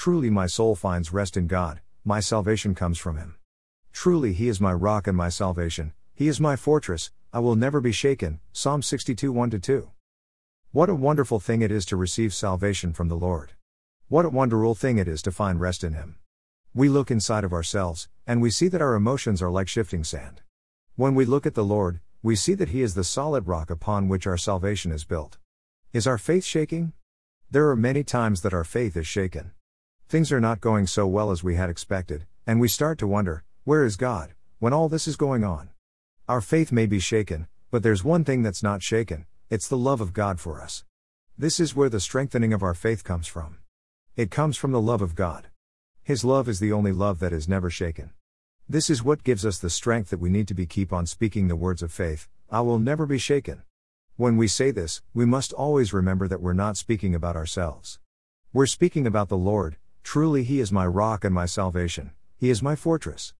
Truly my soul finds rest in God, my salvation comes from him. Truly he is my rock and my salvation, he is my fortress, I will never be shaken. Psalm 62 1 2. What a wonderful thing it is to receive salvation from the Lord. What a wonderful thing it is to find rest in him. We look inside of ourselves, and we see that our emotions are like shifting sand. When we look at the Lord, we see that He is the solid rock upon which our salvation is built. Is our faith shaking? There are many times that our faith is shaken. Things are not going so well as we had expected, and we start to wonder, where is God, when all this is going on? Our faith may be shaken, but there's one thing that's not shaken it's the love of God for us. This is where the strengthening of our faith comes from. It comes from the love of God. His love is the only love that is never shaken. This is what gives us the strength that we need to be keep on speaking the words of faith, I will never be shaken. When we say this, we must always remember that we're not speaking about ourselves. We're speaking about the Lord, truly He is my rock and my salvation, He is my fortress.